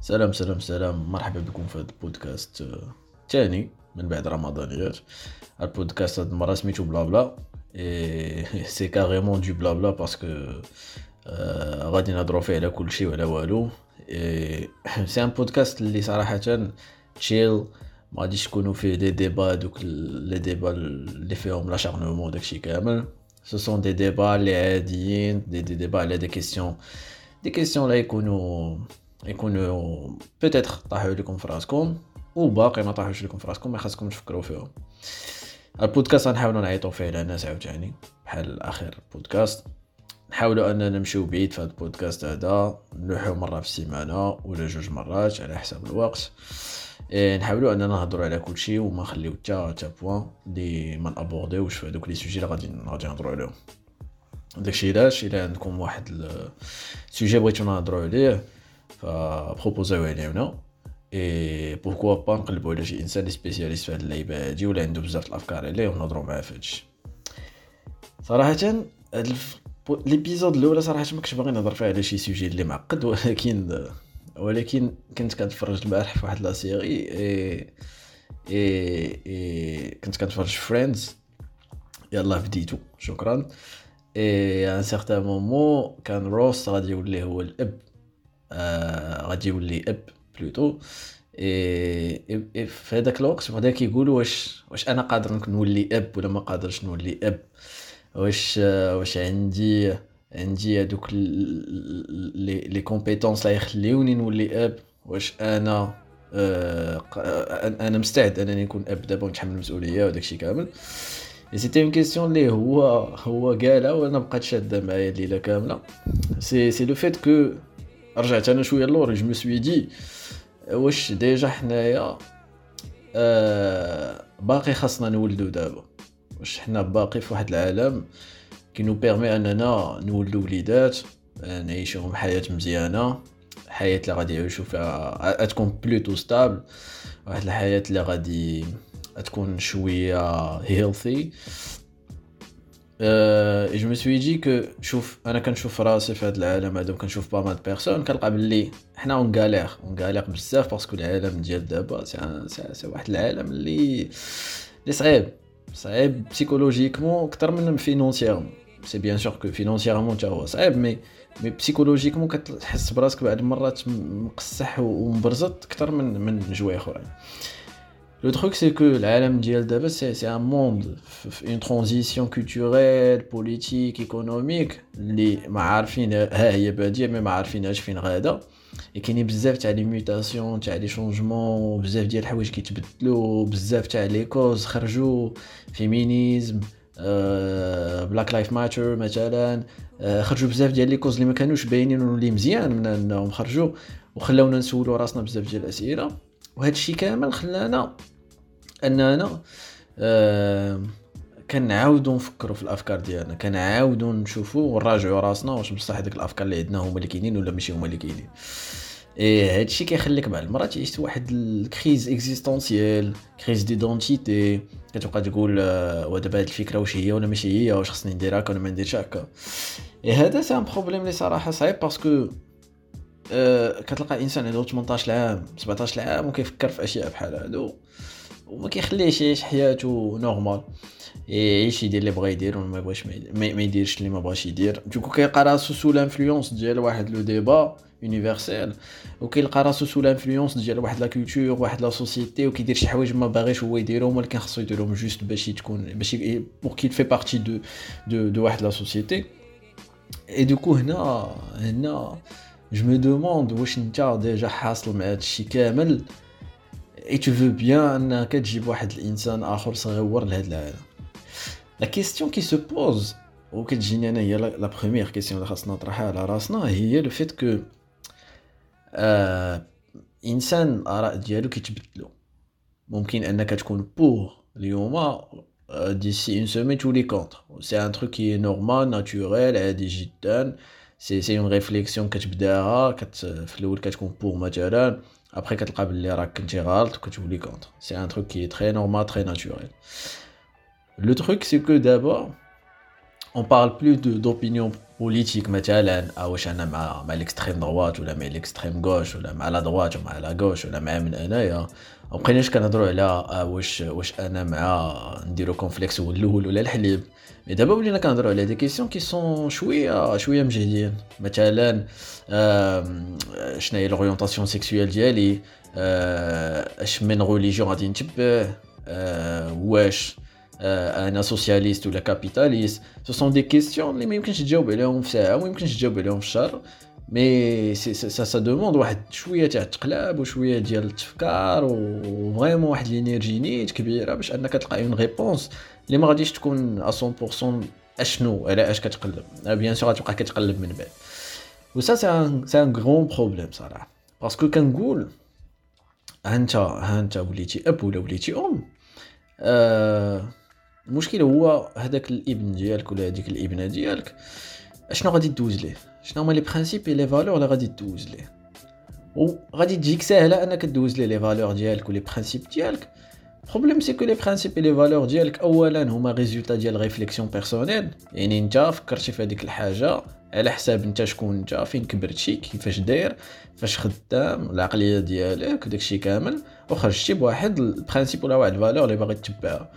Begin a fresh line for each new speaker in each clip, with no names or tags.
سلام سلام سلام. مرحبا بكم في هذا البودكاست تاني من بعد رمضانيات البودكاست هاد المرة سميتو blabla. c'est carrément du blabla parce que غادي نهضرو فيه على كلشي وعلى والو. c'est un podcast اللي صراحة chill ما غاديش يكونوا فيه دي ديبا دوك les débats اللي فيهم l'acharnement داكشي كامل. ce sont des débats اللي عاديين دي دي ديبا على des questions des questions لا يكونوا يكونوا peut-être طاحوا لكم في راسكم وباقي ما طاحوش لكم في راسكم ما خاصكم تفكروا فيهم. البودكاست غنحاولوا نعيطوا فيه للناس عاوتاني بحال آخر بودكاست. نحاولوا أننا نمشيو بعيد في هذا البودكاست هذا. نلوحو مرة في السيمانة ولا جوج مرات على حسب الوقت. نحاولوا أننا نهضروا على كل شيء وما نخليو حتى حتى point اللي ما نابورديوش في هذوك les sujets اللي غادي غادي نهضروا عليهم. داكشي علاش؟ إلا عندكم واحد ال sujet بغيتو نهضروا عليه. فبروبوزيو عليه هنا et pourquoi pas نقلبوا على شي انسان لي spécialiste في هاد اللعيبه هادي ولا عنده بزاف الأفكار عليه ونهضروا معاه في هادشي صراحة هاد l'épisode الأولى صراحة ما كنتش باغي نهضر فيها على شي sujet اللي معقد ولكن ولكن كنت كنتفرج البارح في واحد la série et et et كنت كنتفرج Friends يلا بديتو شكرا. et un certain moment كان روس غادي يولي هو الأب غادي يولي أب plutôt. اي في هذاك الوقت بعدا كيقولوا واش واش أنا قادر نولي أب ولا ما قادرش نولي أب. واش واش عندي عندي هذوك les les compétences لا يخليوني نولي أب. واش أنا آه أنا مستعد أنني نكون أب دابا ونتحمل المسؤولية وداك الشيء كامل. c'était une question اللي هو هو قالها وأنا بقات شاده معايا الليلة كاملة. c'est c'est le fait que رجعت أنا شوية لور je me suis dit. واش déjà حنايا آه باقي خاصنا نولدو دابا. واش حنا باقي في واحد العالم qui nous permet أننا نولدو وليدات نعيشوهم حياة مزيانة حياة اللي غادي يعيشوا فيها تكون plutôt stable. واحد الحياة اللي غادي تكون شوية healthy je me suis dit que شوف أنا كنشوف راسي في هذا العالم هذا وكنشوف pas mal de personnes كنلقى بلي حنا en galère en galère بزاف parce que العالم ديال دابا c'est واحد العالم اللي اللي صعيب. صعيب psychologiquement أكثر من financièrement c'est bien sûr que financièrement حتى هو صعيب mais mais psychologiquement كتحس براسك بعض المرات مقصح ومبرزط أكثر من من جوايه أخرين. le truc c'est que العالم ديال دابا c'est c'est un monde في une transition culturelle politique économique اللي ما عارفين ها هي باديه mais ما عارفينهاش فين غادا كاينين بزاف تاع les mutations تاع les changements بزاف ديال الحوايج كيتبدلوا بزاف تاع les causes خرجوا féminisme Black Lives Matter مثلا خرجوا بزاف ديال les causes اللي ما كانوش باينين واللي مزيان من انهم خرجوا وخلاونا نسولوا راسنا بزاف ديال الاسئله وهذا الشيء كامل خلانا أننا آه كنعاودو نفكروا في الأفكار ديالنا كنعاودو نشوفوا ونراجعوا راسنا واش بصح هذوك الأفكار اللي عندنا هما اللي كاينين ولا ماشي هما اللي كاينين. اي هذا الشيء كيخليك بعض المرات تعيش واحد ال crise existentielle crise d'identité كتبقى تقول ودابا هاد الفكرة واش هي ولا ماشي هي واش خصني ندير هكا ولا ما نديرش هكا. et هذا c'est un problème اللي صراحة صعيب parce que كتلقى انسان عنده 18 عام 17 عام وكيفكر في أشياء بحال هادو وما كيخليهش يعيش حياته normal يعيش يدير اللي بغا يدير ولا ما بغاش ما يديرش اللي ما بغاش يدير. donc كيلقى راسو sous l'influence ديال واحد le débat universel وكيلقى راسو سو لانفلونس ديال واحد لا كولتور واحد لا سوسيتي وكيدير شي حوايج ما باغيش هو يديرهم ولكن خصو يديرهم جوست باش تكون باش بور كي في بارتي دو دو دو واحد لا سوسيتي اي دوكو هنا هنا جو مي دوموند واش انت ديجا حاصل مع هادشي كامل اي تو فو بيان انك تجيب واحد الانسان اخر صغير لهاد العالم لا كيستيون كي سو بوز وكتجيني انا هي لا بروميير كيستيون اللي خاصنا نطرحها على راسنا هي لو فيت كو آه انسان الاراء ديالو كيتبدلوا ممكن انك تكون بور اليوم ديسي اون سومين تولي كونتر سي ان تروك كي نورمال ناتوريل عادي جدا سي سي اون ريفليكسيون كتبداها كت في الاول كتكون بور مثلا ابخي كتلقى بلي راك كنتي غلط وكتولي كونتر سي ان تروك كي تري نورمال تري ناتوريل لو تروك سي كو دابا on parle plus d'opinion politique مثلا واش انا مع مع l'extrême droite ولا مع l'extrême gauche ولا مع la droite ومع la gauche ولا مع من انايا ما بقيناش كنهضروا على واش واش انا مع نديرو كونفليكس هو الاول ولا الحليب مي دابا ولينا كنهضروا على دي كيسيون كي سون شويه شويه مجهدين مثلا شنو هي لورينتاسيون سيكسويل ديالي اش من ريليجيون غادي نتبع واش أنا سوسياليست ولا كابيتاليست سو سون دي كيستيون اللي ما يمكنش تجاوب عليهم في ساعه وما يمكنش تجاوب عليهم في شهر mais ça ça demande واحد شوية تاع التقلاب وشويه ديال التفكار و vraiment واحد l'énergie نيت كبيره باش انك تلقى une réponse اللي ما غاديش تكون 100% اشنو على اش كتقلب bien sûr غتبقى كتقلب من بعد c'est un c'est un grand problème صراحة parce que كنقول ها انت انت وليتي اب ولا وليتي ام آه المشكل هو هذاك الابن ديالك ولا هذيك الابنة ديالك. أشنو غادي دوز ليه؟ شنو هما les principes les valeurs اللي غادي دوز ليه؟ وغادي تجيك ساهلة أنك دوز ليه les valeurs ديالك و les principes ديالك. problème c'est que les principes les valeurs ديالك اولا هما résultat ديال réflexion personnelle يعني أنت فكرتي في هذيك الحاجة على حساب أنت شكون أنت فين كبرتي كيفاش داير فاش خدام العقلية ديالك وداكشي كامل. وخرجتي بواحد ال principe ولا واحد ال valeur اللي باغي تتبعها.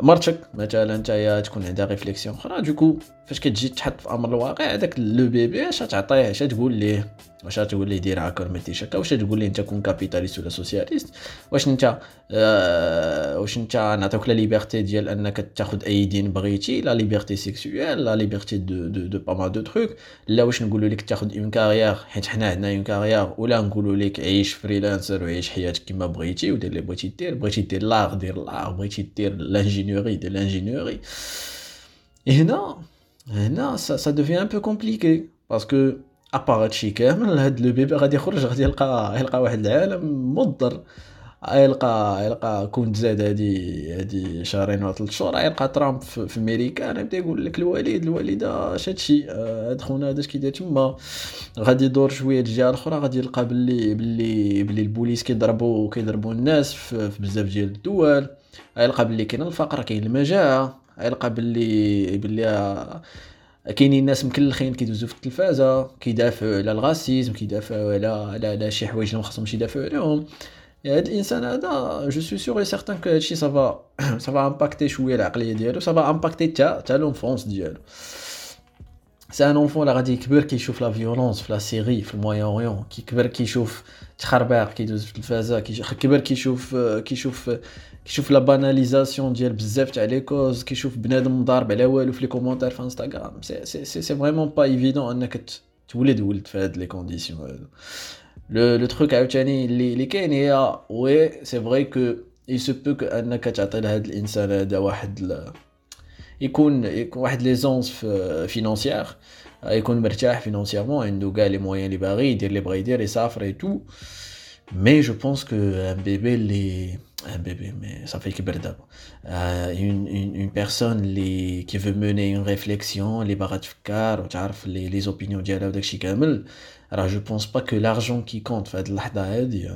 مرتك مثلا نتايا تكون عندها réflexion. أخرى donc فاش كتجي تحط في أمر الواقع هذاك le bébé اش تعطيه اش تقول ليه؟ واش تقول ليه دير هكا ما ديرش هكا واش تقول ليه انت كون capitaliste ولا socialiste؟ واش انت آه واش انت نعطيوك la liberté ديال انك تاخذ اي دين بغيتي la liberté sexuelle la liberté de de de pas de truc là واش نقولوا لك تاخذ une carrière حيت حنا عندنا une carrière ولا نقولوا لك عيش freelancer وعيش حياتك كما بغيتي ودير اللي بغيتي دير. بغيتي دير l'art دير l'art. بغيتي دير l'ingénierie دير l'ingénierie. هنا هنا ça devient un peu compliqué parce que après هادشي كامل هاد le bébé غادي يخرج غادي يلقى يلقى واحد العالم مضر. يلقى يلقى كون زاد هادي هادي شهرين ولا ثلاث شهور يلقى ترامب في أمريكا يبدأ يقول لك الوالد الوالدة اش هادشي هاد خونا هذا اش كيدير تما غادي يدور شوية الجهة الأخرى غادي يلقى باللي باللي باللي البوليس كيضربوا كيضربوا الناس في بزاف ديال الدول. يلقى باللي كاين الفقر كاين المجاعة. يلقى باللي باللي كاينين ناس مكلخين كيدوزو في التلفازة كيدافعوا على ال racisme كيدافعوا على على, على شي حوايج اللي ما خصهمش يدافعوا عليهم. هاد الإنسان هذا je suis sûr certain que هادشي ça va ça va impacter شوية العقلية ديالو ça va impacter تا تا l'enfance ديالو. c'est un enfant اللي غادي يكبر كيشوف la violence في la Syrie في ال Moyen-Orient كيكبر كيشوف تخربيق كيدوز في التلفازة كيكبر كيشوف كيشوف كيشوف لا باناليزاسيون ديال بزاف تاع لي كوز كيشوف بنادم مضارب على والو في لي كومونتير في انستغرام سي سي سي, سي فريمون با ايفيدون انك تولد ولد في هاد لي كونديسيون هادو لو لو تروك عاوتاني اللي اللي كاين هي وي سي فري كو il se peut que انك تعطي لهاد الانسان هذا واحد يكون يكون واحد ليزونس فينونسيير يكون مرتاح فينونسييرمون عنده كاع لي مويان اللي باغي يدير اللي بغا يدير يسافر اي تو مي جو بونس كو ان بيبي اللي un bébé, mais ça fait que euh, une, une, une personne les, qui veut mener une réflexion, les barats les, les opinions dialogue alors je pense pas que l'argent qui compte في هاد اللحظة هادي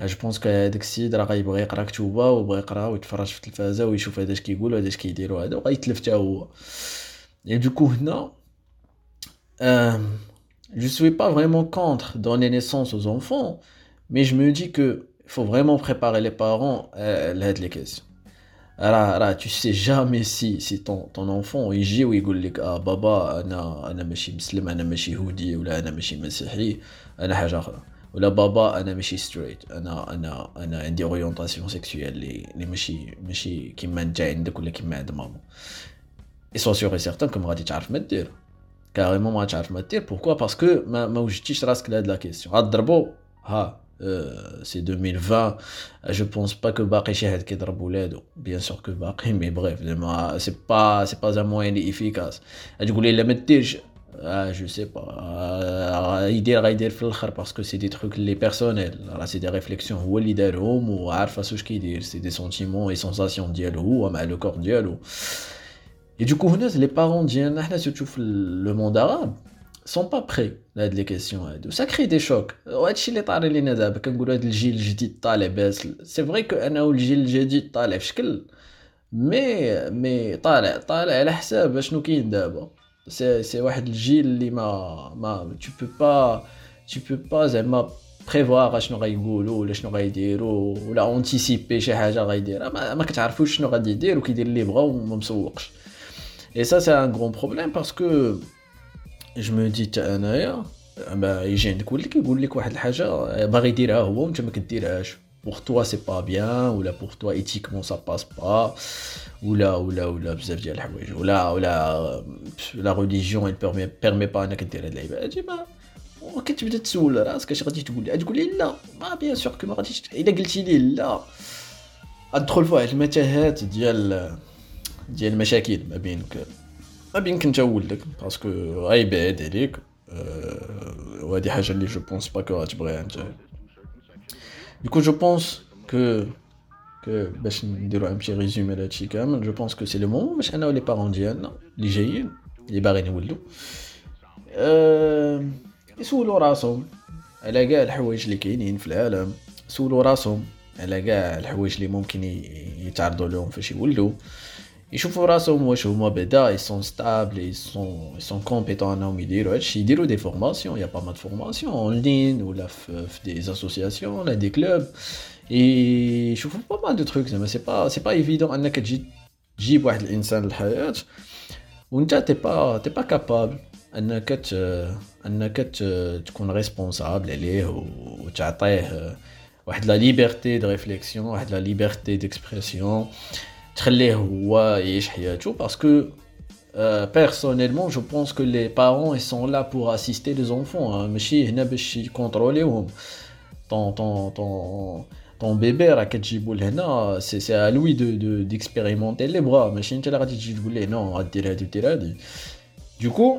je pense que هذاك السيد راه غيبغي يقرا كتوبة ويبغي يقرا ويتفرج في التلفازة ويشوف هذا اش كيقول وهذا اش كيديرو هذا وغيتلف حتى هو et du coup هنا euh, je suis pas vraiment contre donner naissance aux enfants mais je me dis que il faut vraiment préparer les parents à les questions. Alors, tu sais jamais si, si ton, ton enfant il dit ou il dit ah baba انا انا ماشي مسلم انا ماشي يهودي ولا انا ماشي مسيحي انا حاجه اخرى ولا بابا انا ماشي ستريت انا انا انا عندي اورينتاسيون سيكسويل اللي اللي ماشي ماشي كيما انت عندك ولا كيما عند ماما اي سو سيغ سيغتان كوم غادي تعرف ما دير كاريمون ما تعرف ما دير بوركوا باسكو ما, ما وجدتيش راسك لهاد لا كيسيون غضربو ها Euh, c'est 2020. Je pense pas que Baqi Shahed Kedrabouled, bien sûr que Baqi, mais bref, c'est pas, c'est pas un moyen efficace. Je voulais le mettre ah, je sais pas. Euh, idéal, idéal, parce que c'est des trucs les personnels. C'est des réflexions. Ou l'idéalum, ou arfa ce dit. C'est des sentiments et sensations dialou, ou le corps dialou. Et du coup, les parents disent, nous, le monde arabe sont pas prêts لهاد لي كيسيون هادو سا كري دي شوك وهادشي اللي طاري لينا دابا كنقولوا هاد الجيل الجديد طالع باس سي فري كو انه الجيل الجديد طالع في شكل مي مي طالع طالع على حساب شنو كاين دابا سي سي واحد الجيل اللي ما ما تو بو با تو بو با زعما بريفوار شنو غايقولوا ولا شنو غايديروا ولا اونتيسيبي شي حاجه غايديرها ما, ما كتعرفوش شنو غادي يدير وكيدير اللي بغا وما مسوقش اي سا سي ان غرون بروبليم باسكو je me dis انايا ما يجي عندك ولد كيقول لك واحد الحاجة باغي يديرها هو وانت ما كديرهاش bien ولا pour toi éthiquement ça passe pas ولا ولا ولا بزاف ديال الحوايج ولا la religion elle permet permet pas انك دير هاد العباده ما وكتبدا تسول راسك اش غادي تقول؟ لي تقول لي لا mais bien sûr que ما غاديش إلا قلتي لي لا. أدخل في واحد المتاهات ديال ديال المشاكل ما بينك. ما بينك انت وولدك parce que غيبعد عليك وهذه حاجة اللي je pense pas que غتبغيها انت du coup, je pense que, que باش نديرو un petit résumé لهادشي كامل je pense que c'est le moment باش أنا و les parents ديالنا اللي جايين اللي باغيين يولدو أه يسولو راسهم على كاع الحوايج اللي كاينين في العالم يسولو راسهم على كاع الحوايج اللي ممكن يتعرضوا لهم فاش يولدوا يشوفوا راسهم واش هما بعدا يسون ستابل يسون يسون كومبيتون انهم يديروا هادشي يديروا دي فورماسيون يا با مال فورماسيون اون لين ولا في, في دي اسوسياسيون ولا دي كلوب يشوفوا با مال دو تروك زعما سي با سي با ايفيدون انك تجي تجيب واحد الانسان للحياه وانت تي با تي با كابابل انك ت انك تكون ريسبونسابل عليه وتعطيه واحد لا ليبرتي دو ريفليكسيون واحد لا ليبرتي ديكسبرسيون تخليه هو يعيش حياته باسكو بيرسونيلمون جو بونس كو لي بارون اي سون لا بور اسيستي لي زونفون ماشي هنا باش يكونتروليوهم طون طون طون طون بيبي راه كتجيبو لهنا سي سي ا لوي دو دو ديكسبيريمونتي لي بغا ماشي انت اللي غادي تجي تقول ليه نو غدير هادي ودير هادي دوكو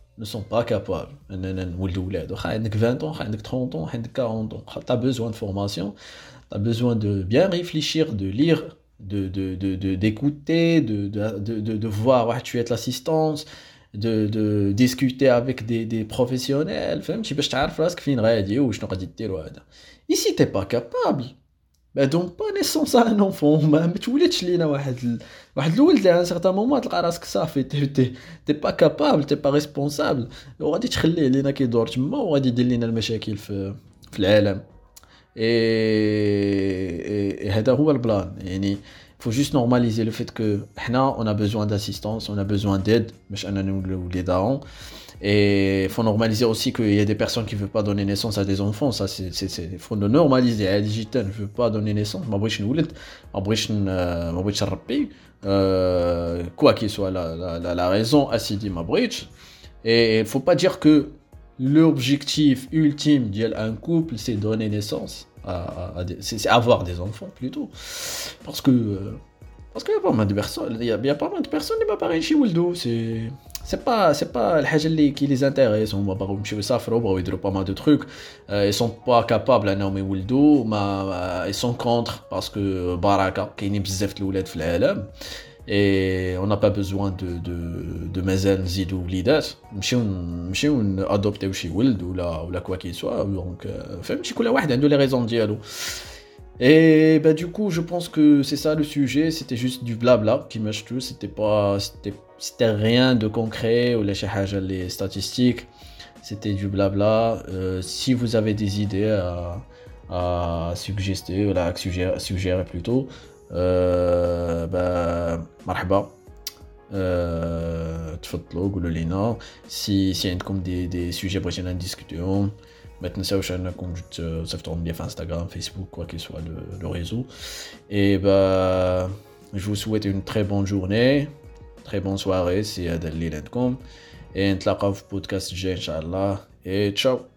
ne sont pas capables اننا نولدوا ولاد واخا عندك 20 ans واخا عندك 30 ans واخا عندك 40 ans tu as besoin de formation tu as besoin de bien réfléchir de lire de de de de d'écouter de de de de, de voir واحد شويه l'assistance de de discuter avec des des professionnels فهمتي باش تعرف راسك فين غادي وشنو غادي دير وهذا ici t'es pas capable با دون با نيسونس ان اونفون ما تولدش لينا واحد ال... واحد الولد اللي ان سيغتان مومون تلقى راسك صافي تي تي تي با كابابل تي با ريسبونسابل وغادي تخليه لينا كيدور تما وغادي يدير لينا المشاكل في في العالم اي هذا هو البلان يعني faut juste normaliser le fait que حنا on a besoin d'assistance on a besoin d'aide باش اننا نولدوا وليداهم Et il faut normaliser aussi qu'il y a des personnes qui ne veulent pas donner naissance à des enfants. Ça, c'est, faut le normaliser. À digital, ne veut pas donner naissance. Ma ma briche ma euh, quoi qu'il soit la, la, la, raison, Assidi ma briche. Et il ne faut pas dire que l'objectif ultime d'un couple, c'est donner naissance. À, c'est avoir des enfants plutôt. Parce que. Euh, parce qu'il y a pas mal de personnes, il y a, pas mal de personnes qui pas chez Wildo. C'est c'est pas c'est pas les qui les intéresse. On va pas mal de trucs. Euh, ils sont pas capables hein, à nommer Wildo mais euh, ils sont contre parce que Baraka qui et on n'a pas besoin de de de mazen zidou lidat adopter ou chez Wild ou la ou la quoi qu'il soit. Donc euh, fait un petit les raisons Et bah du coup, je pense que c'est ça le sujet. C'était juste du blabla qui mâche tout. C'était pas, c'était rien de concret ou les les statistiques. C'était du blabla. Euh, si vous avez des idées à, à suggester ou à suggérer, suggérer plutôt, euh, bah marhaba. تفضلوا قولوا لينا سي سي عندكم دي دي سوجي بغيتينا نديسكوتيهم ما تنساوش انكم تصيفطوهم لي في انستغرام فيسبوك كوا كي سوا لو ريزو اي با جو vous souhaite une très bonne journée très bonne soirée سي هذا الليل عندكم et نتلاقاو في بودكاست جاي ان شاء الله et ciao